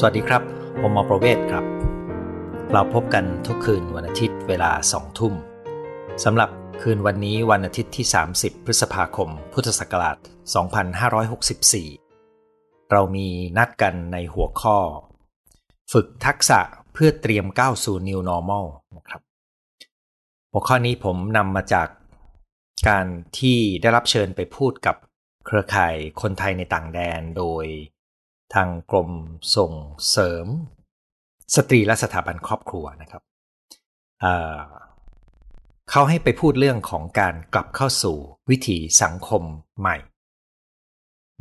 สวัสดีครับ ผมหมอประเวศครับ เราพบกันทุกคืนวันอาทิตย์เวลาสองทุ่มสำหรับคืนวันนี้วันอาทิตย์ที่ 30 พฤษภาคม พุทธศักราช 2564 เรามีนัดกันในหัวข้อ ฝึกทักษะเพื่อเตรียมก้าวสู่ New Normal นะครับ หัวข้อนี้ผมนำมาจากการที่ได้รับเชิญไปพูดกับเครือข่ายคนไทยในต่างแดนโดย ทางกรมส่งเสริม สตรีและสถาบันครอบครัวนะครับเเขาให้ไปพูดเรื่องของการกลับเข้าสู่วิถีสังคมใหม่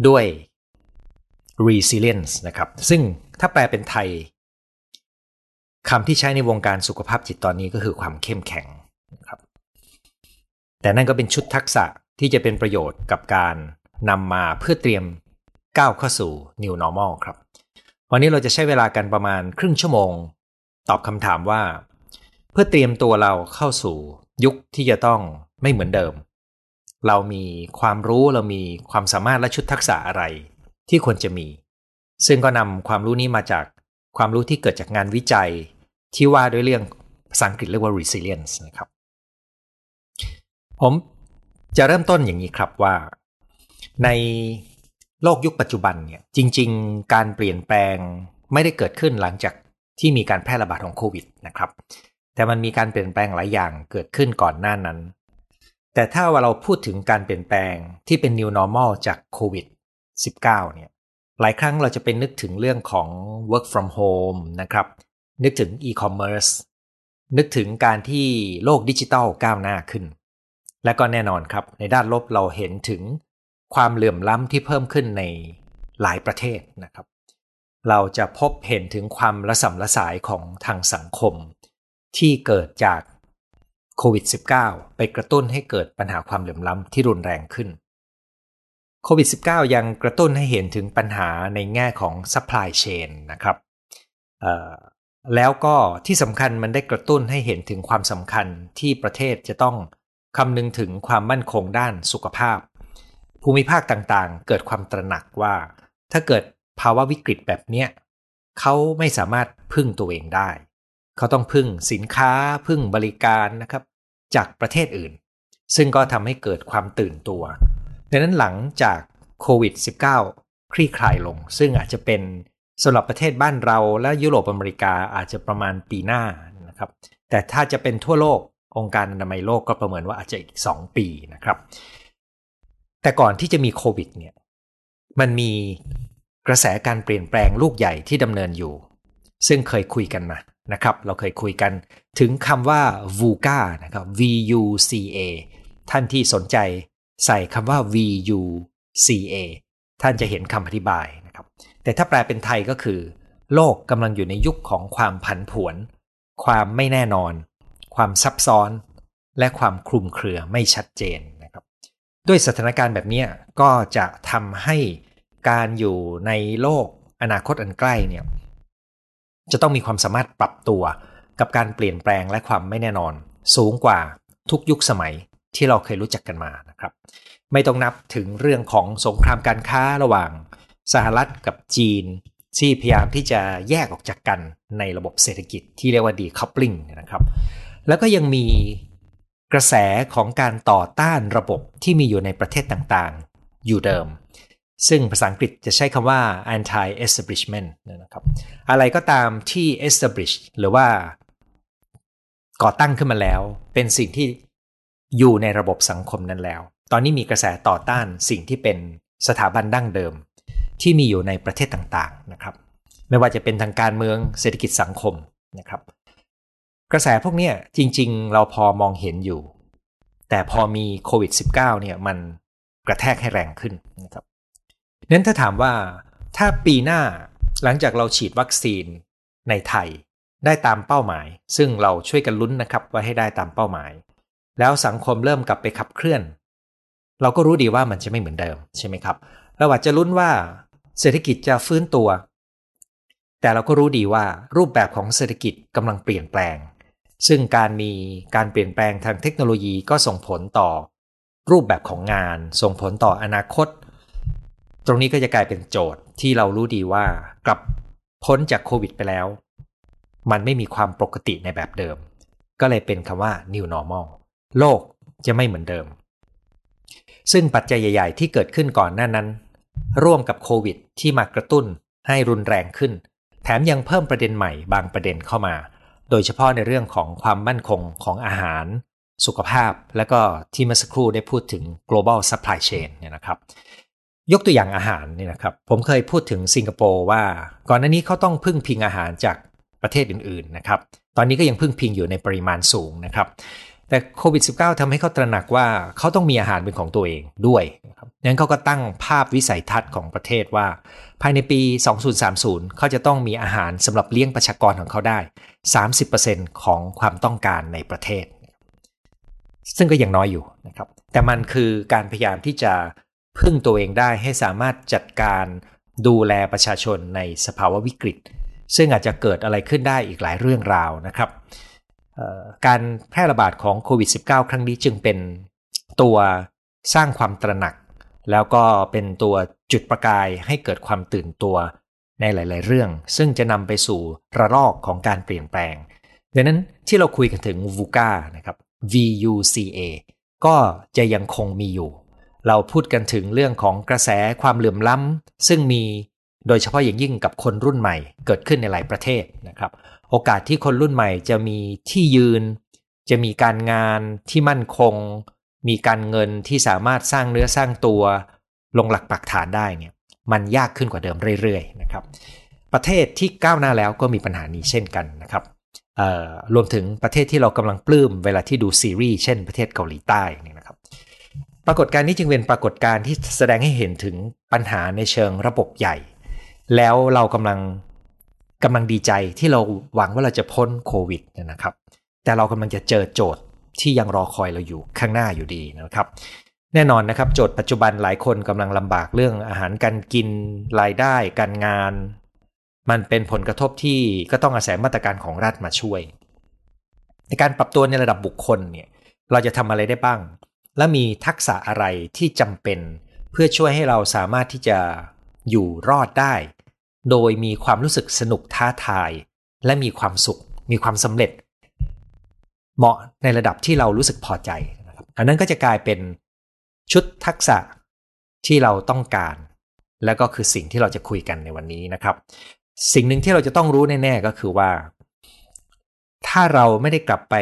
ด้วย resilience นะครับ ซึ่งถ้าแปลเป็นไทยคำที่ใช้ในวงการสุขภาพจิตตอนนี้ก็คือความเข้มแข็งนะครับ แต่นั่นก็เป็นชุดทักษะที่จะเป็นประโยชน์กับการนำมาเพื่อเตรียม ก้าวเข้าสู่ New Normal ครับ วันนี้เราจะใช้เวลากันประมาณครึ่งชั่วโมง ตอบคำถามว่า เพื่อเตรียมตัวเราเข้าสู่ยุคที่จะต้องไม่เหมือนเดิม เรามีความรู้เรามีความสามารถและชุดทักษะอะไรที่ควรจะมี ซึ่งก็นำความรู้นี้มาจากความรู้ที่เกิดจากงานวิจัยที่ว่าด้วยเรื่องภาษาอังกฤษเรียกว่า resilience นะครับ ผมจะเริ่มต้นอย่างนี้ครับว่า ใน โลกยุคปัจจุบันเนี่ยจริง ๆ การเปลี่ยนแปลงไม่ได้เกิดขึ้นหลังจากที่มีการแพร่ระบาดของโควิดนะครับ แต่มันมีการเปลี่ยนแปลงหลายอย่างเกิดขึ้นก่อนหน้านั้น แต่ถ้าว่าเราพูดถึงการเปลี่ยนแปลงที่เป็น new normal จากโควิด -19 เนี่ยหลายครั้งเราจะเป็นนึกถึงเรื่องของ work from home นะครับ นึกถึง e-commerce นึกถึงการที่โลกดิจิทัลก้าวหน้าขึ้น และก็แน่นอนครับ ในด้านลบเราเห็นถึง ความเหลื่อมล้ำที่เพิ่มขึ้นในหลายประเทศนะครับ เราจะพบเห็นถึงความระสำระสายของทางสังคม ที่เกิดจากโควิด -19 ไปกระตุ้นให้เกิดปัญหาความเหลื่อมล้ำที่รุนแรงขึ้นโควิด -19 ยังกระตุ้นให้เห็นถึงปัญหาในแง่ของ supply chain นะครับแล้วก็ที่สำคัญมันได้กระตุ้นให้เห็นถึงความสำคัญที่ประเทศจะต้องคำนึงถึงความมั่นคงด้านสุขภาพ ภูมิภาคต่างๆ เกิดความตระหนักว่า ถ้าเกิดภาวะวิกฤตแบบเนี้ยเขาไม่สามารถพึ่งตัวเองได้ เขาต้องพึ่งสินค้าพึ่งบริการนะครับ จากประเทศอื่น ซึ่งก็ทำให้เกิดความตื่นตัวดังนั้นหลังจากโควิด -19 คลี่คลายลง ซึ่งอาจจะเป็นสำหรับประเทศบ้านเราและยุโรปอเมริกาอาจจะประมาณปีหน้านะครับ แต่ถ้าจะเป็นทั่วโลกองค์การอนามัยโลกก็ประเมินว่าอาจจะอีก 2 ปีนะครับ แต่ก่อนที่จะมีโควิดเนี่ยมันมีกระแสการเปลี่ยนแปลงลูกใหญ่ที่ดำเนินอยู่ ซึ่งเคยคุยกันมานะครับ เราเคยคุยกันถึงคำว่า VUCA นะครับ VUCA ท่านที่สนใจใส่คำว่า VUCA ท่านจะเห็นคำอธิบายนะครับ แต่ถ้าแปลเป็นไทยก็คือ โลกกำลังอยู่ในยุคของความผันผวน ความไม่แน่นอน ความซับซ้อน และความคลุมเครือไม่ชัดเจน ด้วยสถานการณ์แบบนี้ก็จะทำให้การอยู่ในโลกอนาคตอันใกล้เนี่ยจะต้องมีความสามารถปรับตัว กับการเปลี่ยนแปลงและความไม่แน่นอน สูงกว่าทุกยุคสมัยที่เราเคยรู้จักกันมานะครับ ไม่ต้องนับถึงเรื่องของสงครามการค้าระหว่าง สหรัฐกับจีน ที่พยายามที่จะแยกออกจากกันในระบบเศรษฐกิจที่เรียกว่า decoupling นะครับ แล้วก็ยังมี กระแสของการต่อต้านระบบที่มีอยู่ในประเทศต่างๆ อยู่เดิม ซึ่งภาษาอังกฤษจะใช้คำว่า anti establishment นะครับ อะไรก็ตามที่ establish หรือว่าก่อตั้งขึ้นมาแล้ว เป็นสิ่งที่อยู่ในระบบสังคมนั้นแล้ว ตอนนี้มีกระแสต่อต้านสิ่งที่เป็นสถาบันดั้งเดิม ที่มีอยู่ในประเทศต่างๆนะครับ ไม่ว่าจะเป็นทางการเมืองเศรษฐกิจสังคมนะครับ กระแสพวกนี้จริง ๆ เราพอมองเห็นอยู่ แต่พอมีโควิด -19 เนี่ยมันกระแทกให้แรงขึ้นนะครับนั้นถ้าถามว่าถ้าปีหน้าหลังจากเราฉีดวัคซีนในไทยได้ตามเป้าหมาย ซึ่งเราช่วยกันลุ้นนะครับว่าให้ได้ตามเป้าหมาย แล้วสังคมเริ่มกลับไปขับเคลื่อน เราก็รู้ดีว่ามันจะไม่เหมือนเดิมใช่ไหมครับเราอาจจะลุ้นว่าเศรษฐกิจจะฟื้นตัว แต่เราก็รู้ดีว่ารูปแบบของเศรษฐกิจกำลังเปลี่ยนแปลง ซึ่งการมีการเปลี่ยนแปลงทางเทคโนโลยีก็ส่งผลต่อรูปแบบของงาน ส่งผลต่ออนาคต ตรงนี้ก็จะกลายเป็นโจทย์ที่เรารู้ดีว่ากลับพ้นจากโควิดไปแล้ว มันไม่มีความปกติในแบบเดิม ก็เลยเป็นคำว่า new normal โลกจะไม่เหมือนเดิม ซึ่งปัจจัยใหญ่ ๆ ที่เกิดขึ้นก่อนหน้านั้น ร่วมกับโควิดที่มากระตุ้นให้รุนแรงขึ้น แถมยังเพิ่มประเด็นใหม่บางประเด็นเข้ามา โดยเฉพาะในเรื่องของความมั่นคงของอาหาร สุขภาพ และก็ที่เมื่อสักครู่ได้พูดถึง global supply chain เนี่ยนะครับ ยกตัวอย่างอาหารเนี่ยนะครับ ผมเคยพูดถึงสิงคโปร์ว่า ก่อนหน้านี้เขาต้องพึ่งพิงอาหารจากประเทศอื่นๆนะครับ ตอนนี้ก็ยังพึ่งพิงอยู่ในปริมาณสูงนะครับแต่โควิด -19 ทำให้เขาตระหนักว่าเขาต้องมีอาหารเป็นของตัวเองด้วยนะครับงั้นเขาก็ตั้งภาพวิสัยทัศน์ของประเทศว่า ภายในปี 2030 เขาจะต้องมีอาหารสำหรับเลี้ยงประชากรของเขาได้ 30%ของความต้องการในประเทศ ซึ่งก็ยังน้อยอยู่นะครับ แต่มันคือการพยายามที่จะพึ่งตัวเองได้ให้สามารถจัดการดูแลประชาชนในสภาวะวิกฤต ซึ่งอาจจะเกิดอะไรขึ้นได้อีกหลายเรื่องราวนะครับ การแพร่ระบาดของโควิด -19 ครั้งนี้จึงเป็นตัวสร้างความตระหนัก แล้วก็เป็นตัวจุดประกายให้เกิดความตื่นตัว ในหลาย ๆ เรื่อง ซึ่งจะนำไปสู่ระลอกของการเปลี่ยนแปลงดังนั้นที่เราคุยกันถึง VUCA นะครับ VUCA ก็จะยังคงมีอยู่ เราพูดกันถึงเรื่องของกระแสความเหลื่อมล้ำซึ่งมีโดยเฉพาะอย่างยิ่งกับคนรุ่นใหม่เกิดขึ้นในหลายประเทศนะครับ โอกาสที่คนรุ่นใหม่จะมีที่ยืน จะมีการงานที่มั่นคง มีการเงินที่สามารถสร้างเนื้อสร้างตัว ลงหลักปักฐานได้เนี่ย มันยากขึ้นกว่าเดิมเรื่อยๆนะครับ ประเทศที่ก้าวหน้าแล้วก็มีปัญหานี้เช่นกันนะครับรวมถึงประเทศที่เรากำลังปลื้มเวลาที่ดูซีรีส์เช่นประเทศเกาหลีใต้นี่นะครับ ปรากฏการณ์นี้จึงเป็นปรากฏการณ์ที่แสดงให้เห็นถึงปัญหาในเชิงระบบใหญ่ แล้วเรากำลังกำลังดีใจที่เราหวังว่าเราจะพ้นโควิดนะครับ แต่เรากำลังจะเจอโจทย์ที่ยังรอคอยเราอยู่ข้างหน้าอยู่ดีนะครับ แน่นอนนะครับ โจทย์ปัจจุบันหลายคนกำลังลำบากเรื่องอาหารการกินรายได้ การงาน มันเป็นผลกระทบที่ก็ต้องอาศัยมาตรการของรัฐมาช่วย ในการปรับตัวในระดับบุคคลเนี่ยเราจะทำอะไรได้บ้าง และมีทักษะอะไรที่จำเป็นเพื่อช่วยให้เราสามารถที่จะอยู่รอดได้ โดยมีความรู้สึกสนุกท้าทาย และมีความสุข มีความสำเร็จ เหมาะในระดับที่เรารู้สึกพอใจนะครับอันนั้นก็จะกลายเป็น ชุดทักษะที่เราต้องการ และก็คือสิ่งที่เราจะคุยกันในวันนี้นะครับ สิ่งหนึ่งที่เราจะต้องรู้แน่ๆก็คือว่า ถ้าเราไม่ได้กลับไป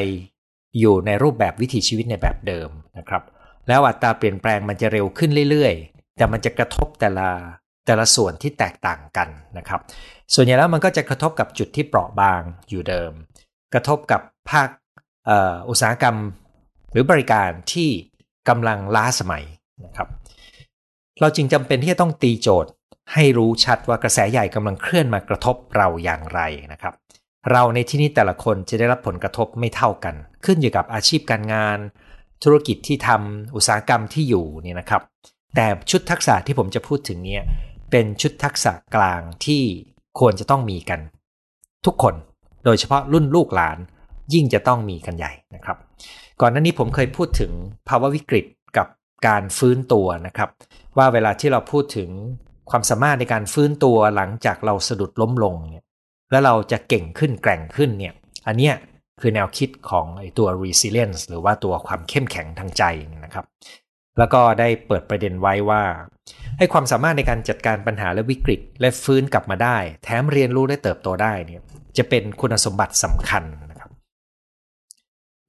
อยู่ในรูปแบบวิถีชีวิตในแบบเดิมนะครับ แล้วอัตราเปลี่ยนแปลงมันจะเร็วขึ้นเรื่อยๆ แต่มันจะกระทบแต่ละแต่ละส่วนที่แตกต่างกันนะครับ ส่วนใหญ่แล้วมันก็จะกระทบกับจุดที่เปราะบางอยู่เดิม กระทบกับภาคอุตสาหกรรมหรือบริการที่ กำลังล้าสมัยนะครับ เราจึงจำเป็นที่จะต้องตีโจทย์ให้รู้ชัดว่ากระแสใหญ่กำลังเคลื่อนมากระทบเราอย่างไรนะครับ เราในที่นี้แต่ละคนจะได้รับผลกระทบไม่เท่ากัน ขึ้นอยู่กับอาชีพการงาน ธุรกิจที่ทำอุตสาหกรรมที่อยู่เนี่ยนะครับ แต่ชุดทักษะที่ผมจะพูดถึงเนี่ยเป็นชุดทักษะกลางที่ควรจะต้องมีกัน ทุกคน โดยเฉพาะรุ่นลูกหลานยิ่งจะต้องมีกันใหญ่นะครับ ก่อนหน้านี้ผมเคยพูดถึงภาวะวิกฤตกับการฟื้นตัวนะครับ ว่าเวลาที่เราพูดถึงความสามารถในการฟื้นตัวหลังจากเราสะดุดล้มลงเนี่ยแล้วเราจะเก่งขึ้นแกร่งขึ้นเนี่ยอันเนี้ยคือแนวคิดของไอตัว resilience หรือว่าตัวความเข้มแข็งทางใจนะครับ แล้วก็ได้เปิดประเด็นไว้ว่า ให้ความสามารถในการจัดการปัญหาและวิกฤต และฟื้นกลับมาได้ แถมเรียนรู้และเติบโตได้เนี่ยจะเป็นคุณสมบัติสำคัญ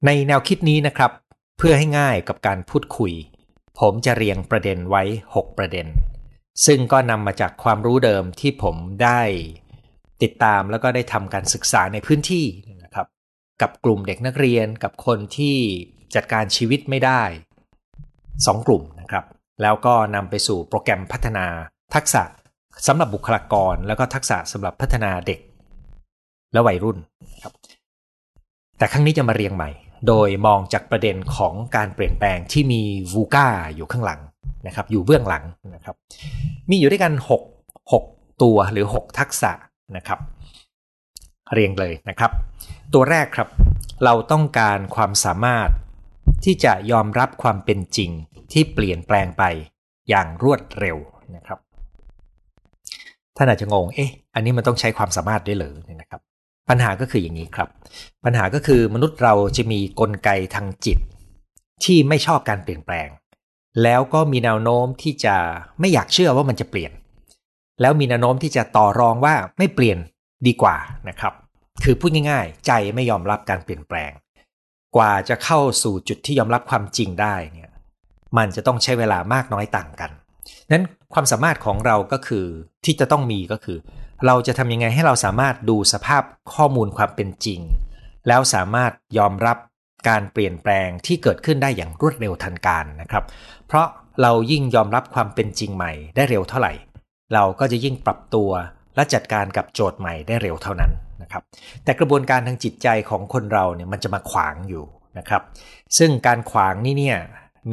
ในแนวคิดนี้นะครับ เพื่อให้ง่ายกับการพูดคุย ผมจะเรียงประเด็นไว้ 6 ประเด็น ซึ่งก็นำมาจากความรู้เดิมที่ผมได้ติดตามแล้วก็ได้ทำการศึกษาในพื้นที่นะครับ กับกลุ่มเด็กนักเรียนกับคนที่จัดการชีวิตไม่ได้ 2 กลุ่มนะครับ แล้วก็นำไปสู่โปรแกรมพัฒนาทักษะสำหรับบุคลากร แล้วก็ทักษะสำหรับพัฒนาเด็ก และวัยรุ่นครับ แต่ครั้งนี้จะมาเรียงใหม่ โดยมองจากประเด็นของการเปลี่ยนแปลงที่มีวูก้าอยู่ข้างหลังนะครับอยู่เบื้องหลังนะครับมีอยู่ด้วยกัน 6 6 ตัวหรือ 6 ทักษะนะครับ เรียงเลยนะครับ ตัวแรกครับ เราต้องการความสามารถที่จะยอมรับความเป็นจริงที่เปลี่ยนแปลงไปอย่างรวดเร็วนะครับท่านอาจจะงง เอ๊ะ อันนี้มันต้องใช้ความสามารถได้หรือนะครับ ปัญหาก็คืออย่างนี้ครับ ปัญหาก็คือมนุษย์เราจะมีกลไกทางจิต ที่ไม่ชอบการเปลี่ยนแปลง แล้วก็มีแนวโน้มที่จะไม่อยากเชื่อว่ามันจะเปลี่ยน แล้วมีแนวโน้มที่จะต่อรองว่าไม่เปลี่ยนดีกว่านะครับ คือพูดง่ายๆ ใจไม่ยอมรับการเปลี่ยนแปลง กว่าจะเข้าสู่จุดที่ยอมรับความจริงได้เนี่ยมันจะต้องใช้เวลามากน้อยต่างกันนั้นความสามารถของเราก็คือที่จะต้องมีก็คือ เราจะทำยังไงให้เราสามารถดูสภาพข้อมูลความเป็นจริง แล้วสามารถยอมรับการเปลี่ยนแปลงที่เกิดขึ้นได้อย่างรวดเร็วทันการนะครับ เพราะเรายิ่งยอมรับความเป็นจริงใหม่ได้เร็วเท่าไหร่ เราก็จะยิ่งปรับตัวและจัดการกับโจทย์ใหม่ได้เร็วเท่านั้นนะครับ แต่กระบวนการทางจิตใจของคนเราเนี่ยมันจะมาขวางอยู่นะครับ ซึ่งการขวางนี่เนี่ย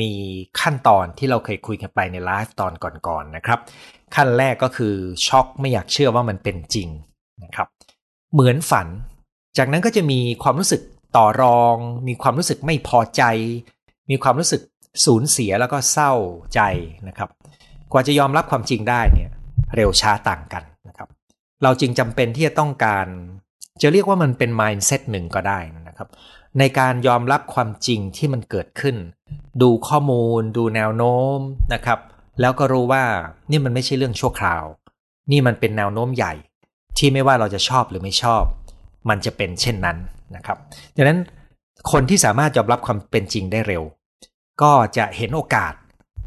มีขั้นตอนที่เราเคยคุยกันไปในไลฟ์ตอนก่อนๆนนะครับ ขั้นแรกก็คือช็อกไม่อยากเชื่อว่ามันเป็นจริงนะครับ เหมือนฝัน จากนั้นก็จะมีความรู้สึกต่อรอง มีความรู้สึกไม่พอใจ มีความรู้สึกสูญเสียแล้วก็เศร้าใจนะครับ กว่าจะยอมรับความจริงได้เนี่ยเร็วช้าต่างกันนะครับ เราจึงจำเป็นที่จะต้องการ จะเรียกว่ามันเป็น mindset หนึ่งก็ได้นะครับ ในการยอมรับความจริงที่มันเกิดขึ้น ดูข้อมูล ดูแนวโน้มนะครับ แล้วก็รู้ว่านี่มันไม่ใช่เรื่องชั่วคราว นี่มันเป็นแนวโน้มใหญ่ ที่ไม่ว่าเราจะชอบหรือไม่ชอบ มันจะเป็นเช่นนั้นนะครับดังนั้นคนที่สามารถยอมรับความเป็นจริงได้เร็ว ก็จะเห็นโอกาส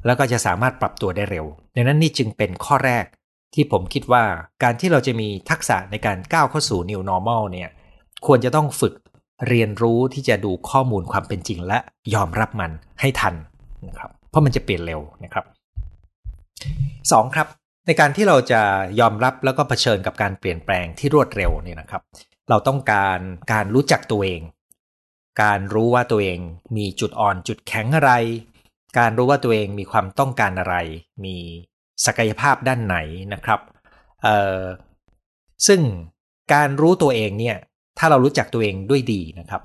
แล้วก็จะสามารถปรับตัวได้เร็วดังนั้นนี่จึงเป็นข้อแรกที่ผมคิดว่าการที่เราจะมีทักษะในการก้าวเข้าสู่ new normal เนี่ยควรจะต้องฝึกเรียนรู้ที่จะดูข้อมูลความเป็นจริงและยอมรับมันให้ทันนะครับเพราะมันจะเปลี่ยนเร็วนะครับ สองครับในการที่เราจะยอมรับแล้วก็เผชิญกับการเปลี่ยนแปลงที่รวดเร็วเนี่ยนะครับ เราต้องการการรู้จักตัวเอง การรู้ว่าตัวเองมีจุดอ่อนจุดแข็งอะไร การรู้ว่าตัวเองมีความต้องการอะไร มีศักยภาพด้านไหนนะครับซึ่งการรู้ตัวเองเนี่ยถ้าเรารู้จักตัวเองด้วยดีนะครับ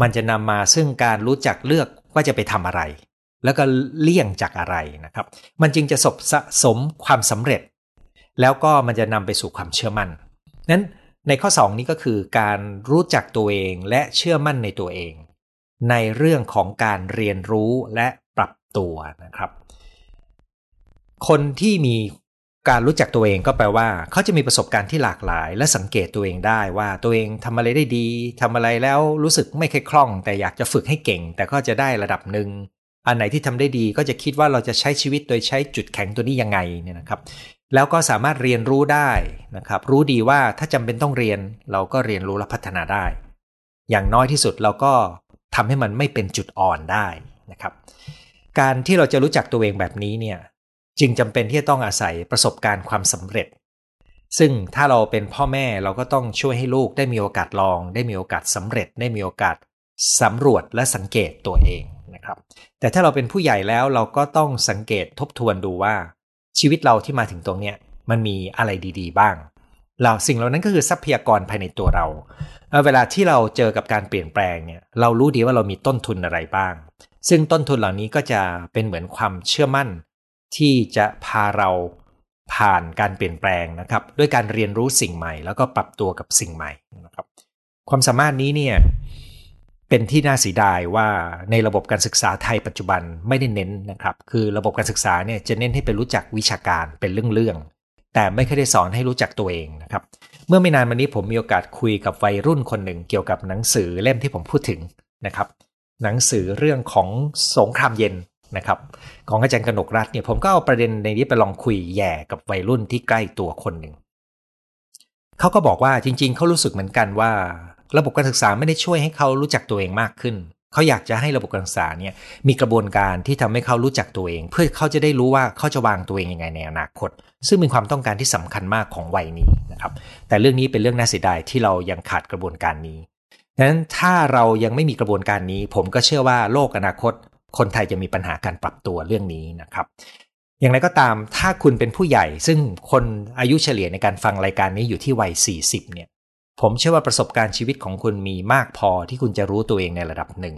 มันจะนำมาซึ่งการรู้จักเลือกว่าจะไปทำอะไร แล้วก็เลี่ยงจากอะไรนะครับ มันจึงจะสบสะสมความสำเร็จ แล้วก็มันจะนำไปสู่ความเชื่อมั่นนั้นในข้อ 2 นี้ก็คือการรู้จักตัวเองและเชื่อมั่นในตัวเอง ในเรื่องของการเรียนรู้และปรับตัวนะครับ คนที่มีการรู้จักตัวเองก็แปลว่า เขาจะมีประสบการณ์ที่หลากหลาย และสังเกตตัวเองได้ว่าตัวเองทำอะไรได้ดีทำอะไรแล้วรู้สึกไม่ค่อยคล่อง แต่อยากจะฝึกให้เก่ง แต่ก็จะได้ระดับหนึ่ง อันไหนที่ทำได้ดีก็จะคิดว่าเราจะใช้ชีวิตโดยใช้จุดแข็งตัวนี้ยังไงเนี่ยนะครับ แล้วก็สามารถเรียนรู้ได้นะครับ รู้ดีว่าถ้าจำเป็นต้องเรียน เราก็เรียนรู้และพัฒนาได้ อย่างน้อยที่สุดเราก็ทำให้มันไม่เป็นจุดอ่อนได้นะครับ การที่เราจะรู้จักตัวเองแบบนี้เนี่ยจึงจำเป็นที่จะต้องอาศัยประสบการณ์ความสำเร็จ ซึ่งถ้าเราเป็นพ่อแม่เราก็ต้องช่วยให้ลูกได้มีโอกาสลอง ได้มีโอกาสสำเร็จ ได้มีโอกาสสำรวจและสังเกตตัวเอง นะครับ แต่ถ้าเราเป็นผู้ใหญ่แล้วเราก็ต้องสังเกตทบทวนดูว่า ชีวิตเราที่มาถึงตรงเนี้ยมันมีอะไรดีๆ บ้างเราสิ่งเหล่านั้นก็คือทรัพยากรภายในตัวเรา เวลาที่เราเจอกับการเปลี่ยนแปลงเนี่ยเรารู้ดีว่าเรามีต้นทุนอะไรบ้าง ซึ่งต้นทุนเหล่านี้ก็จะเป็นเหมือนความเชื่อมั่น ที่จะพาเราผ่านการเปลี่ยนแปลงนะครับ ด้วยการเรียนรู้สิ่งใหม่ แล้วก็ปรับตัวกับสิ่งใหม่นะครับ ความสามารถนี้เนี่ย เป็นที่น่าเสียดายว่าในระบบการศึกษาไทยปัจจุบันไม่ได้เน้นนะครับ คือระบบการศึกษาเนี่ยจะเน้นให้ไปรู้จักวิชาการเป็นเรื่องๆ แต่ไม่เคยได้สอนให้รู้จักตัวเองนะครับ เมื่อไม่นานมานี้ผมมีโอกาสคุยกับวัยรุ่นคนหนึ่งเกี่ยวกับหนังสือเล่มที่ผมพูดถึงนะครับ หนังสือเรื่องของสงครามเย็นนะครับของอาจารย์กนกรัฐเนี่ยผมก็เอาประเด็นในนี้ไปลองคุยแย่กับวัยรุ่นที่ใกล้ตัวคนหนึ่งเขาก็บอกว่าจริง ๆเขารู้สึกเหมือนกันว่า ระบบการศึกษาไม่ได้ช่วยให้เขารู้จักตัวเองมากขึ้น เขาอยากจะให้ระบบการศึกษาเนี่ยมีกระบวนการที่ทำให้เขารู้จักตัวเอง เพื่อเขาจะได้รู้ว่าเขาจะวางตัวเองยังไงในอนาคต ซึ่งเป็นความต้องการที่สำคัญมากของวัยนี้นะครับ แต่เรื่องนี้เป็นเรื่องน่าเสียดายที่เรายังขาดกระบวนการนี้ดังนั้นถ้าเรายังไม่มีกระบวนการนี้ ผมก็เชื่อว่าโลกอนาคต คนไทยจะมีปัญหาการปรับตัวเรื่องนี้นะครับอย่างไรก็ตามถ้าคุณเป็นผู้ใหญ่ ซึ่งคนอายุเฉลี่ยในการฟังรายการนี้อยู่ที่วัย 40 เนี่ย ผมเชื่อว่าประสบการณ์ชีวิตของคุณมีมากพอที่คุณจะรู้ตัวเองในระดับหนึ่ง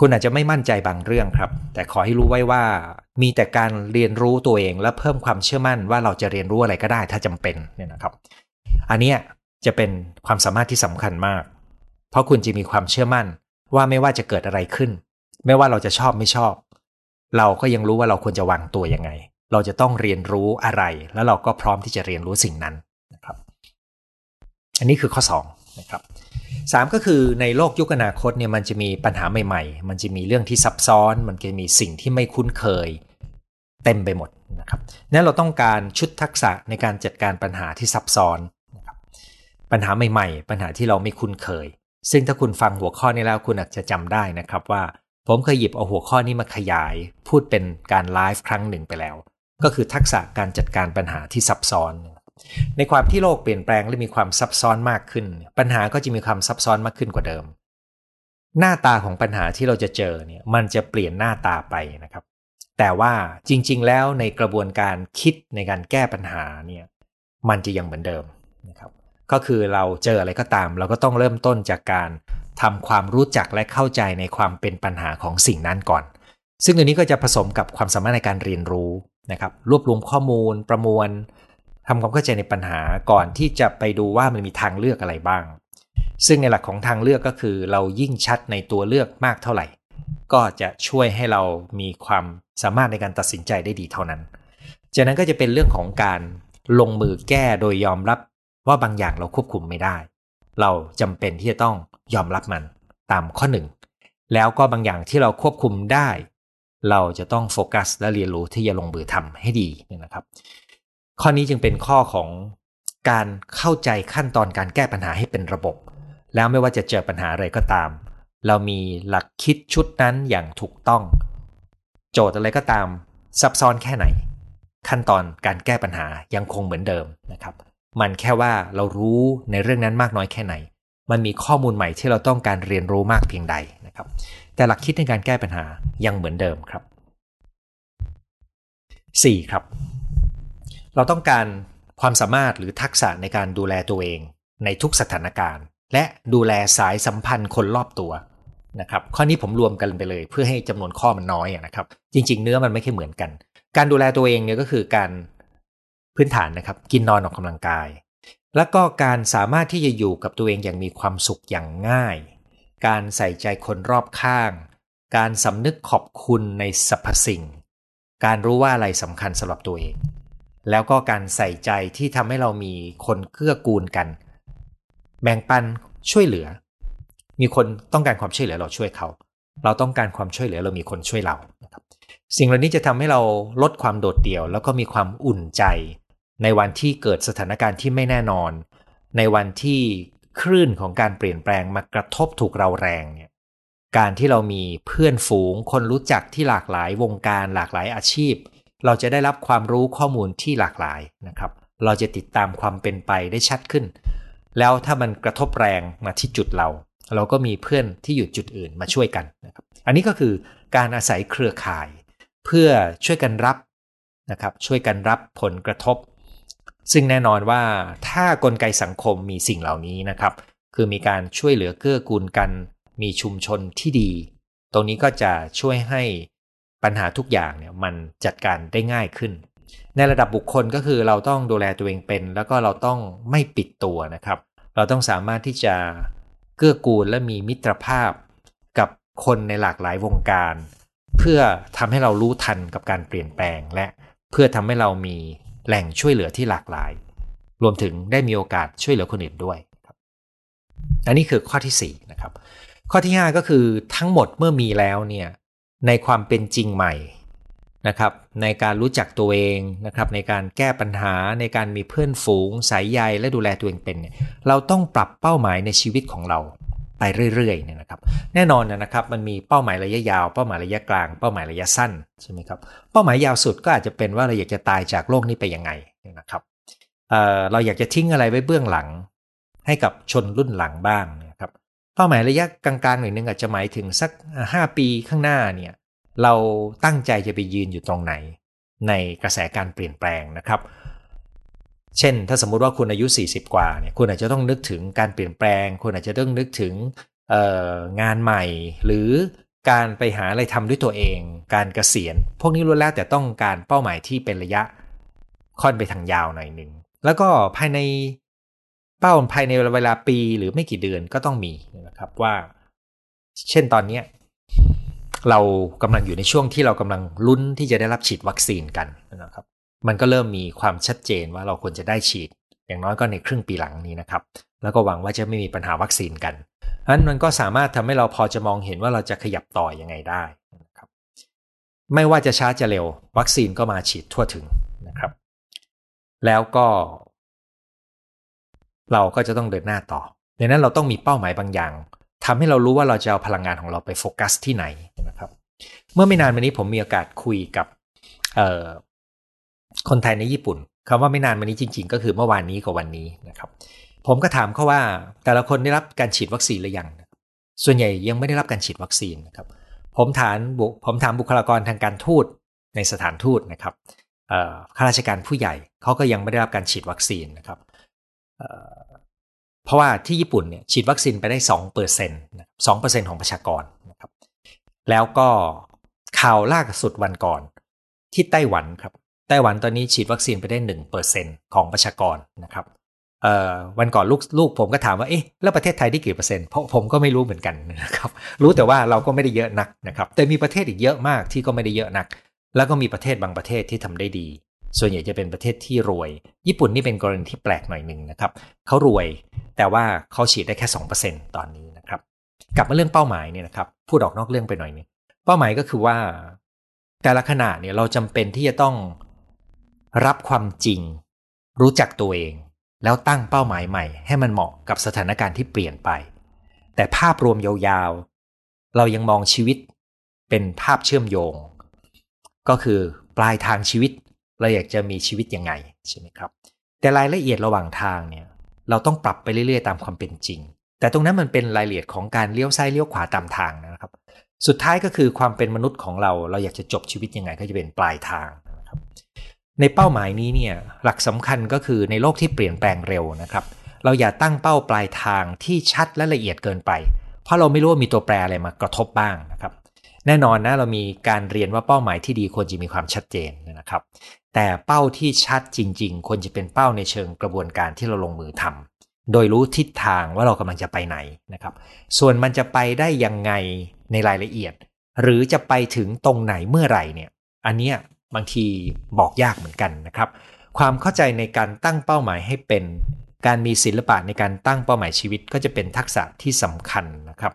คุณอาจจะไม่มั่นใจบางเรื่องครับ แต่ขอให้รู้ไว้ว่า มีแต่การเรียนรู้ตัวเองและเพิ่มความเชื่อมั่นว่าเราจะเรียนรู้อะไรก็ได้ถ้าจำเป็นเนี่ยนะครับ อันนี้จะเป็นความสามารถที่สำคัญมาก เพราะคุณจะมีความเชื่อมั่นว่าไม่ว่าจะเกิดอะไรขึ้น ไม่ว่าเราจะชอบไม่ชอบ เราก็ยังรู้ว่าเราควรจะวางตัวยังไง เราจะต้องเรียนรู้อะไร แล้วเราก็พร้อมที่จะเรียนรู้สิ่งนั้น อันนี้คือข้อ2นะครับสามก็คือในโลกยุคอนาคตเนี่ยมันจะมีปัญหาใหม่ ๆ มันจะมีเรื่องที่ซับซ้อน มันจะมีสิ่งที่ไม่คุ้นเคยเต็มไปหมดนะครับนั้นเราต้องการชุดทักษะในการจัดการปัญหาที่ซับซ้อนนะครับปัญหาใหม่ๆ ปัญหาที่เราไม่คุ้นเคย ซึ่งถ้าคุณฟังหัวข้อนี้แล้วคุณอาจจะจำได้นะครับว่าผมเคยหยิบเอาหัวข้อนี้มาขยาย พูดเป็นการไลฟ์ครั้งหนึ่งไปแล้ว ก็คือทักษะการจัดการปัญหาที่ซับซ้อน ในความที่โลกเปลี่ยนแปลงและมีความซับซ้อนมากขึ้น ปัญหาก็จะมีความซับซ้อนมากขึ้นกว่าเดิม หน้าตาของปัญหาที่เราจะเจอเนี่ยมันจะเปลี่ยนหน้าตาไปนะครับ แต่ว่าจริง ๆ แล้วในกระบวนการคิดในการแก้ปัญหาเนี่ยมันจะยังเหมือนเดิมนะครับ ก็คือเราเจออะไรก็ตาม เราก็ต้องเริ่มต้นจากการทำความรู้จักและเข้าใจในความเป็นปัญหาของสิ่งนั้นก่อน ซึ่งตัวนี้ก็จะผสมกับความสามารถในการเรียนรู้นะครับ รวบรวมข้อมูลประมวล ทำความเข้าใจในปัญหาก่อนที่จะไปดูว่ามันมีทางเลือกอะไรบ้าง ซึ่งในหลักของทางเลือกก็คือ เรายิ่งชัดในตัวเลือกมากเท่าไหร่ ก็จะช่วยให้เรามีความสามารถในการตัดสินใจได้ดีเท่านั้น จากนั้นก็จะเป็นเรื่องของการลงมือแก้โดยยอมรับว่าบางอย่างเราควบคุมไม่ได้ เราจำเป็นที่จะต้องยอมรับมันตามข้อหนึ่งแล้วก็บางอย่างที่เราควบคุมได้ เราจะต้องโฟกัสและเรียนรู้ที่จะลงมือทำให้ดีนะครับ ข้อนี้จึงเป็นข้อของการเข้าใจขั้นตอนการแก้ปัญหาให้เป็นระบบ แล้วไม่ว่าจะเจอปัญหาอะไรก็ตาม เรามีหลักคิดชุดนั้นอย่างถูกต้อง โจทย์อะไรก็ตามซับซ้อนแค่ไหน ขั้นตอนการแก้ปัญหายังคงเหมือนเดิมนะครับ มันแค่ว่าเรารู้ในเรื่องนั้นมากน้อยแค่ไหน มันมีข้อมูลใหม่ที่เราต้องการเรียนรู้มากเพียงใดนะครับ แต่หลักคิดในการแก้ปัญหายังเหมือนเดิมครับ 4. ครับ เราต้องการความสามารถหรือทักษะในการดูแลตัวเอง ในทุกสถานการณ์ และดูแลสายสัมพันธ์คนรอบตัวนะครับข้อนี้ผมรวมกันไปเลย เพื่อให้จำนวนข้อมันน้อยนะครับ จริง ๆ เนื้อมันไม่ค่เหมือนกัน การดูแลตัวเองเนี่ยก็คือการพื้นฐานนะครับ กินนอนออกกำลังกาย แล้วก็การสามารถที่จะอยู่กับตัวเองอย่างมีความสุขอย่างง่าย การใส่ใจคนรอบข้าง การสำนึกขอบคุณในสรรพสิ่ง การรู้ว่าอะไรสำคัญสำหรับตัวเอง แล้วก็การใส่ใจที่ทำให้เรามีคนเกื้อกูลกัน แบ่งปันช่วยเหลือ มีคนต้องการความช่วยเหลือเราช่วยเขา เราต้องการความช่วยเหลือเรามีคนช่วยเราครับสิ่งเหล่านี้จะทำให้เราลดความโดดเดี่ยว แล้วก็มีความอุ่นใจ ในวันที่เกิดสถานการณ์ที่ไม่แน่นอน ในวันที่คลื่นของการเปลี่ยนแปลงมากระทบถูกเราแรงเนี่ยการที่เรามีเพื่อนฝูง คนรู้จักที่หลากหลายวงการหลากหลายอาชีพ เราจะได้รับความรู้ข้อมูลที่หลากหลายนะครับ เราจะติดตามความเป็นไปได้ชัดขึ้น แล้วถ้ามันกระทบแรงมาที่จุดเรา เราก็มีเพื่อนที่อยู่จุดอื่นมาช่วยกันนะครับ อันนี้ก็คือการอาศัยเครือข่าย เพื่อช่วยกันรับนะครับ ช่วยกันรับผลกระทบ ซึ่งแน่นอนว่าถ้ากลไกสังคมมีสิ่งเหล่านี้นะครับ คือมีการช่วยเหลือเกื้อกูลกัน มีชุมชนที่ดี ตรงนี้ก็จะช่วยให้ ปัญหาทุกอย่างเนี่ยมันจัดการได้ง่ายขึ้น ในระดับบุคคลก็คือเราต้องดูแลตัวเองเป็น แล้วก็เราต้องไม่ปิดตัวนะครับ เราต้องสามารถที่จะเกื้อกูลและมีมิตรภาพกับคนในหลากหลายวงการ เพื่อทำให้เรารู้ทันกับการเปลี่ยนแปลง และเพื่อทำให้เรามีแหล่งช่วยเหลือที่หลากหลาย รวมถึงได้มีโอกาสช่วยเหลือคนอื่นด้วยอันนี้คือข้อที่4นะครับข้อที่ 5 ก็คือทั้งหมดเมื่อมีแล้วเนี่ย ในความเป็นจริงใหม่นะครับในการรู้จักตัวเองนะครับในการแก้ปัญหาในการมีเพื่อนฝูง สายใยและดูแลตัวเองเป็นเนี่ยเราต้องปรับเป้าหมายในชีวิตของเราไปเรื่อยๆเนี่ยนะครับแน่นอนนะครับมันมีเป้าหมายระยะยาว เป้าหมายระยะกลาง เป้าหมายระยะสั้นใช่ไหมครับเป้าหมายยาวสุดก็อาจจะเป็นว่าเราอยากจะตายจากโลกนี้ไปยังไงนะครับเเราอยากจะทิ้งอะไรไว้เบื้องหลัง ให้กับชนรุ่นหลังบ้าง เป้าหมายระยะกลางๆหน่อยนึงอาจจะหมายถึงสัก 5 ปีข้างหน้าเนี่ยเราตั้งใจจะไปยืนอยู่ตรงไหน ในกระแสการเปลี่ยนแปลงนะครับ เช่น ถ้าสมมุติว่าคุณอายุ 40 กว่าเนี่ยคุณอาจจะต้องนึกถึงการเปลี่ยนแปลง คุณอาจจะต้องนึกถึงงานใหม่ หรือการไปหาอะไรทำด้วยตัวเอง การเกษียณ พวกนี้ล้วนแล้วแต่ต้องการเป้าหมายที่เป็นระยะค่อนไปทางยาวหน่อยหนึ่งแล้วก็ภายใน เป้าภายในเวลาปีหรือไม่กี่เดือนก็ต้องมีนะครับว่า เช่นตอนนี้เรากำลังอยู่ในช่วงที่เรากำลังลุ้นที่จะได้รับฉีดวัคซีนกันนะครับ มันก็เริ่มมีความชัดเจนว่าเราควรจะได้ฉีด อย่างน้อยก็ในครึ่งปีหลังนี้นะครับ แล้วก็หวังว่าจะไม่มีปัญหาวัคซีนกันนั้นมันก็สามารถทำให้เราพอจะมองเห็นว่าเราจะขยับต่ออยังไงได้นะครับ ไม่ว่าจะช้าจะเร็ว วัคซีนก็มาฉีดทั่วถึงนะครับ แล้วก็ เราก็จะต้องเดินหน้าต่อดังนั้นเราต้องมีเป้าหมายบางอย่างทำให้เรารู้ว่าเราจะเอาพลังงานของเราไปโฟกัสที่ไหนนะครับ เมื่อไม่นานมานี้ผมมีโอกาสคุยกับคนไทยในญี่ปุ่นคำว่าไม่นานมานี้จริง ๆ ก็คือเมื่อวานนี้กับวันนี้นะครับ ผมก็ถามเขาว่าแต่ละคนได้รับการฉีดวัคซีนหรือยัง ส่วนใหญ่ยังไม่ได้รับการฉีดวัคซีนนะครับ ผมถามบุผมถามบุคลากรทางการทูตในสถานทูตนะครับข้าราชการผู้ใหญ่เขาก็ยังไม่ได้รับการฉีดวัคซีนนะครับ เพราะว่าที่ญี่ปุ่นเนี่ยฉีดวัคซีนไปได้สองเปอร์เซ็นต์สองเปอร์เซ็นของประชากรนะครับ แล้วก็ข่าวล่าสุดวันก่อนที่ไต้หวันครับ ไต้หวันตอนนี้ฉีดวัคซีนไปได้หนึ่งเปอร์เซ็นของประชากรนะครับวันก่อนลูกลูกผมก็ถามว่า เอ๊ะ แล้วประเทศไทยได้กี่เปอร์เซ็นต์ เพราะผมก็ไม่รู้เหมือนกันนะครับ รู้แต่ว่าเราก็ไม่ได้เยอะนักนะครับ แต่มีประเทศอีกเยอะมากที่ก็ไม่ได้เยอะนัก แล้วก็มีประเทศบางประเทศที่ทำได้ดี ส่วนใหญ่จะเป็นประเทศที่รวย ญี่ปุ่นนี่เป็นกรณีที่แปลกหน่อยหนึ่งนะครับเขารวยแต่ว่าเขาฉีดได้แค่สองเปอร์เซ็นตอนนี้นะครับ กลับมาเรื่องเป้าหมายเนี่ยนะครับพูดออกนอกเรื่องไปหน่อยนึงเป้าหมายก็คือว่า แต่ละขณะเนี่ยเราจำเป็นที่จะต้องรับความจริง รู้จักตัวเอง แล้วตั้งเป้าหมายใหม่ ให้มันเหมาะกับสถานการณ์ที่เปลี่ยนไป แต่ภาพรวมยาวๆ เรายังมองชีวิตเป็นภาพเชื่อมโยง ก็คือปลายทางชีวิต เราอยากจะมีชีวิตยังไงใช่ไหมครับ แต่รายละเอียดระหว่างทางเนี่ยเราต้องปรับไปเรื่อยๆ ตามความเป็นจริง แต่ตรงนั้นมันเป็นรายละเอียดของการเลี้ยวซ้ายเลี้ยวขวาตามทางนะครับ สุดท้ายก็คือความเป็นมนุษย์ของเรา เราอยากจะจบชีวิตยังไงก็จะเป็นปลายทางนะครับ ในเป้าหมายนี้เนี่ยหลักสำคัญก็คือในโลกที่เปลี่ยนแปลงเร็วนะครับ เราอย่าตั้งเป้าปลายทางที่ชัดและละเอียดเกินไป เพราะเราไม่รู้ว่ามีตัวแปรอะไรมากระทบบ้างนะครับ แน่นอนนะเรามีการเรียนว่าเป้าหมายที่ดีควรจะมีความชัดเจนนะครับ แต่เป้าที่ชัดจริง ๆ ควรจะเป็นเป้าในเชิงกระบวนการที่เราลงมือทำโดยรู้ทิศทางว่าเรากำลังจะไปไหนนะครับ ส่วนมันจะไปได้ยังไงในรายละเอียด หรือจะไปถึงตรงไหนเมื่อไหร่เนี่ย อันเนี้ยบางทีบอกยากเหมือนกันนะครับ ความเข้าใจในการตั้งเป้าหมายให้เป็นการมีศิลปะในการตั้งเป้าหมายชีวิตก็จะเป็นทักษะที่สำคัญนะครับ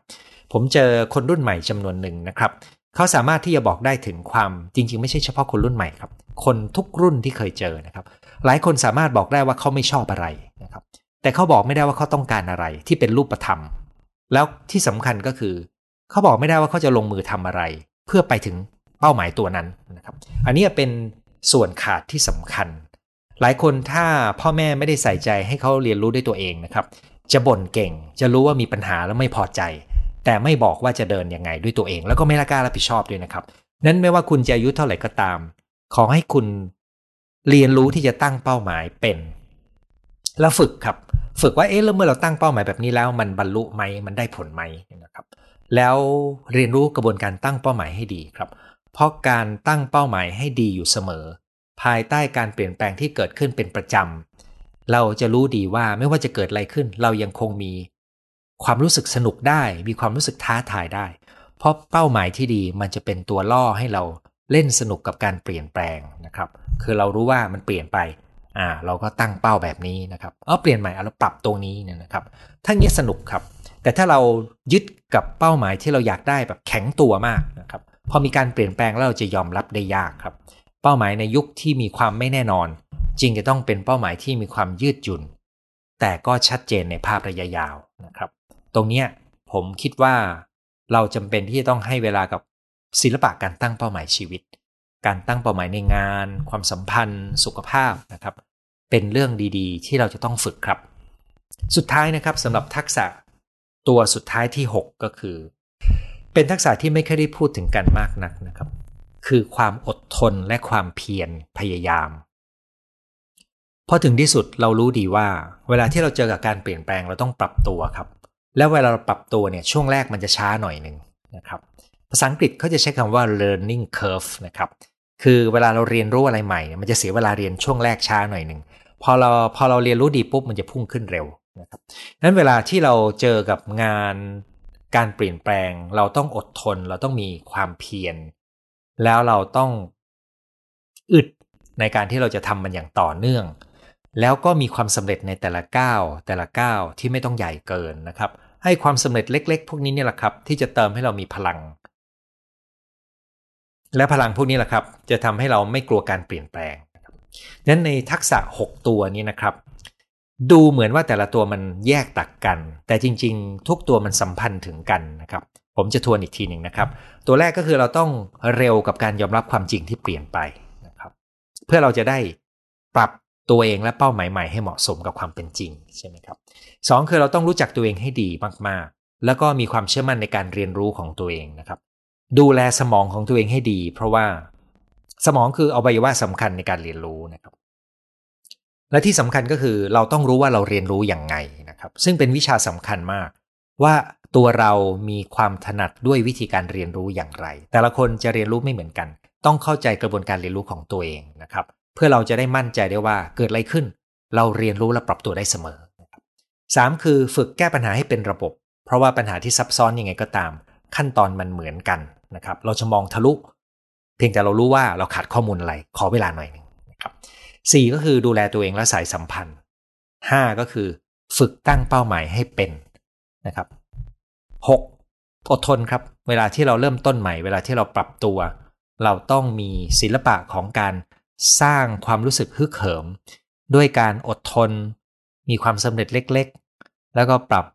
ผมเจอคนรุ่นใหม่จำนวนหนึ่งนะครับเขาสามารถที่จะบอกได้ถึงความจริง ๆ ไม่ใช่เฉพาะคนรุ่นใหม่ครับ คนทุกรุ่นที่เคยเจอนะครับ หลายคนสามารถบอกได้ว่าเขาไม่ชอบอะไรนะครับ แต่เขาบอกไม่ได้ว่าเขาต้องการอะไรที่เป็นรูปธรรม แล้วที่สำคัญก็คือ เขาบอกไม่ได้ว่าเขาจะลงมือทำอะไร เพื่อไปถึงเป้าหมายตัวนั้นนะครับ อันนี้เป็นส่วนขาดที่สำคัญ หลายคนถ้าพ่อแม่ไม่ได้ใส่ใจให้เขาเรียนรู้ด้วยตัวเองนะครับ จะบ่นเก่ง จะรู้ว่ามีปัญหาแล้วไม่พอใจ แต่ไม่บอกว่าจะเดินยังไงด้วยตัวเอง แล้วก็ไม่ละกล้ารับผิดชอบด้วยนะครับ นั้นไม่ว่าคุณจะอายุเท่าไหร่ก็ตาม ขอให้คุณเรียนรู้ที่จะตั้งเป้าหมายเป็น แล้วฝึกครับ ฝึกว่าเอ๊ะแล้วเมื่อเราตั้งเป้าหมายแบบนี้แล้ว มันบรรลุไหมมันได้ผลไหมนะครับ แล้วเรียนรู้กระบวนการตั้งเป้าหมายให้ดีครับ เพราะการตั้งเป้าหมายให้ดีอยู่เสมอ ภายใต้การเปลี่ยนแปลงที่เกิดขึ้นเป็นประจำเราจะรู้ดีว่าไม่ว่าจะเกิดอะไรขึ้น เรายังคงมี ความรู้สึกสนุกได้ มีความรู้สึกท้าทายได้ เพราะเป้าหมายที่ดีมันจะเป็นตัวล่อให้เราเล่นสนุกกับการเปลี่ยนแปลงนะครับ คือเรารู้ว่ามันเปลี่ยนไปอ่าเราก็ตั้งเป้าแบบนี้นะครับเออเปลี่ยนใหม่เราปรับตรงนี้เนี่ยนะครับทั้งนี้สนุกครับ แต่ถ้าเรายึดกับเป้าหมายที่เราอยากได้แบบแข็งตัวมากนะครับพอมีการเปลี่ยนแปลงแล้วเราจะยอมรับได้ยากครับ เป้าหมายในยุคที่มีความไม่แน่นอนจริงจะต้องเป็นเป้าหมายที่มีความยืดหยุ่น แต่ก็ชัดเจนในภาพระยะยาวนะครับ ตรงนี้ผมคิดว่าเราจำเป็นที่จะต้องให้เวลากับศิลปะการตั้งเป้าหมายชีวิต การตั้งเป้าหมายในงาน ความสัมพันธ์ สุขภาพนะครับ เป็นเรื่องดีๆ ที่เราจะต้องฝึกครับ สุดท้ายนะครับสำหรับทักษะตัวสุดท้ายที่ 6 ก็คือ เป็นทักษะที่ไม่เคยได้พูดถึงกันมากนักนะครับ คือความอดทนและความเพียรพยายามพอถึงที่สุดเรารู้ดีว่า เวลาที่เราเจอกับการเปลี่ยนแปลงเราต้องปรับตัวครับ แล้วเวลาเราปรับตัวเนี่ยช่วงแรกมันจะช้าหน่อยหนึ่งนะครับภาษาอังกฤษเขาจะใช้คำว่า learning curve นะครับคือเวลาเราเรียนรู้อะไรใหม่มันจะเสียเวลาเรียนช่วงแรกช้าหน่อยหนึ่งพอเราพอเราเรียนรู้ดีปุ๊บมันจะพุ่งขึ้นเร็วนะครับนั้นเวลาที่เราเจอกับงานการเปลี่ยนแปลง เราต้องอดทน เราต้องมีความเพียรแล้วเราต้องอึดในการที่เราจะทำมันอย่างต่อเนื่อง แล้วก็มีความสำเร็จในแต่ละก้าวแต่ละก้าวที่ไม่ต้องใหญ่เกินนะครับให้ความสำเร็จเล็ก ๆ พวกนี้นี่แหละครับ ที่จะเติมให้เรามีพลัง และพลังพวกนี้แหละครับ จะทำให้เราไม่กลัวการเปลี่ยนแปลงนั้นในทักษะ 6 ตัวนี้นะครับ ดูเหมือนว่าแต่ละตัวมันแยกตักกัน แต่จริง ๆ ทุกตัวมันสัมพันธ์ถึงกันนะครับ ผมจะทวนอีกทีหนึ่งนะครับ ตัวแรกก็คือเราต้องเร็วกับการยอมรับความจริงที่เปลี่ยนไปนะครับ เพื่อเราจะได้ปรับ ตัวเองและเป้าหมายใหม่ให้เหมาะสมกับความเป็นจริงใช่ไหมครับสองคือเราต้องรู้จักตัวเองให้ดีมากๆ แล้วก็มีความเชื่อมั่นในการเรียนรู้ของตัวเองนะครับ ดูแลสมองของตัวเองให้ดี เพราะว่าสมองคืออวัยวะสำคัญในการเรียนรู้นะครับ และที่สำคัญก็คือเราต้องรู้ว่าเราเรียนรู้อย่างไงนะครับ ซึ่งเป็นวิชาสำคัญมาก ว่าตัวเรามีความถนัดด้วยวิธีการเรียนรู้อย่างไร แต่ละคนจะเรียนรู้ไม่เหมือนกัน ต้องเข้าใจกระบวนการเรียนรู้ของตัวเองนะครับ พื่อเราจะได้มั่นใจได้ว่าเกิดอะไรขึ้น เราเรียนรู้และปรับตัวได้เสมอสามคือฝึกแก้ปัญหาให้เป็นระบบ เพราะว่าปัญหาที่ซับซ้อนยังไงก็ตาม ขั้นตอนมันเหมือนกันนะครับ เราจะมองทะลุ เพียงแต่เรารู้ว่าเราขาดข้อมูลอะไร ขอเวลาหน่อยหนึ่งนะครับสี่ก็คือดูแลตัวเองและสายสัมพันธ์ห้าก็คือ ฝึกตั้งเป้าหมายให้เป็นนะครับหกอดทนครับ เวลาที่เราเริ่มต้นใหม่ เวลาที่เราปรับตัว เราต้องมีศิลปะของการ สร้างความรู้สึกฮึกเหิม ด้วยการอดทน มีความสำเร็จเล็กๆ แล้วก็ปรับ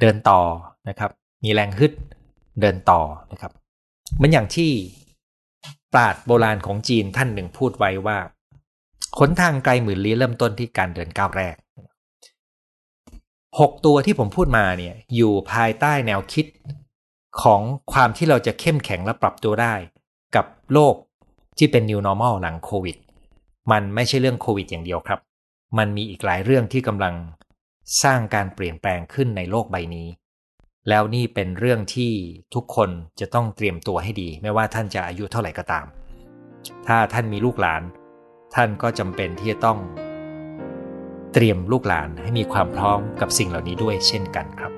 เดินต่อนะครับ มีแรงฮึดเดินต่อนะครับมือนอย่างที่ปราดโบราณของจีนท่านหนึ่งพูดไว้ว่าขนทางไกลหมื่นลี้เริ่มต้นที่การเดินก้าวแรกหกตัวที่ผมพูดมาเนี่ยอยู่ภายใต้แนวคิดของความที่เราจะเข้มแข็งและปรับตัวได้ กับโลก ที่เป็น new normal หลังโควิด มันไม่ใช่เรื่องโควิดอย่างเดียวครับ มันมีอีกหลายเรื่องที่กำลังสร้างการเปลี่ยนแปลงขึ้นในโลกใบนี้ แล้วนี่เป็นเรื่องที่ทุกคนจะต้องเตรียมตัวให้ดี ไม่ว่าท่านจะอายุเท่าไหร่ก็ตาม ถ้าท่านมีลูกหลาน ท่านก็จำเป็นที่จะต้อง เตรียมลูกหลานให้มีความพร้อมกับสิ่งเหล่านี้ด้วยเช่นกันครับ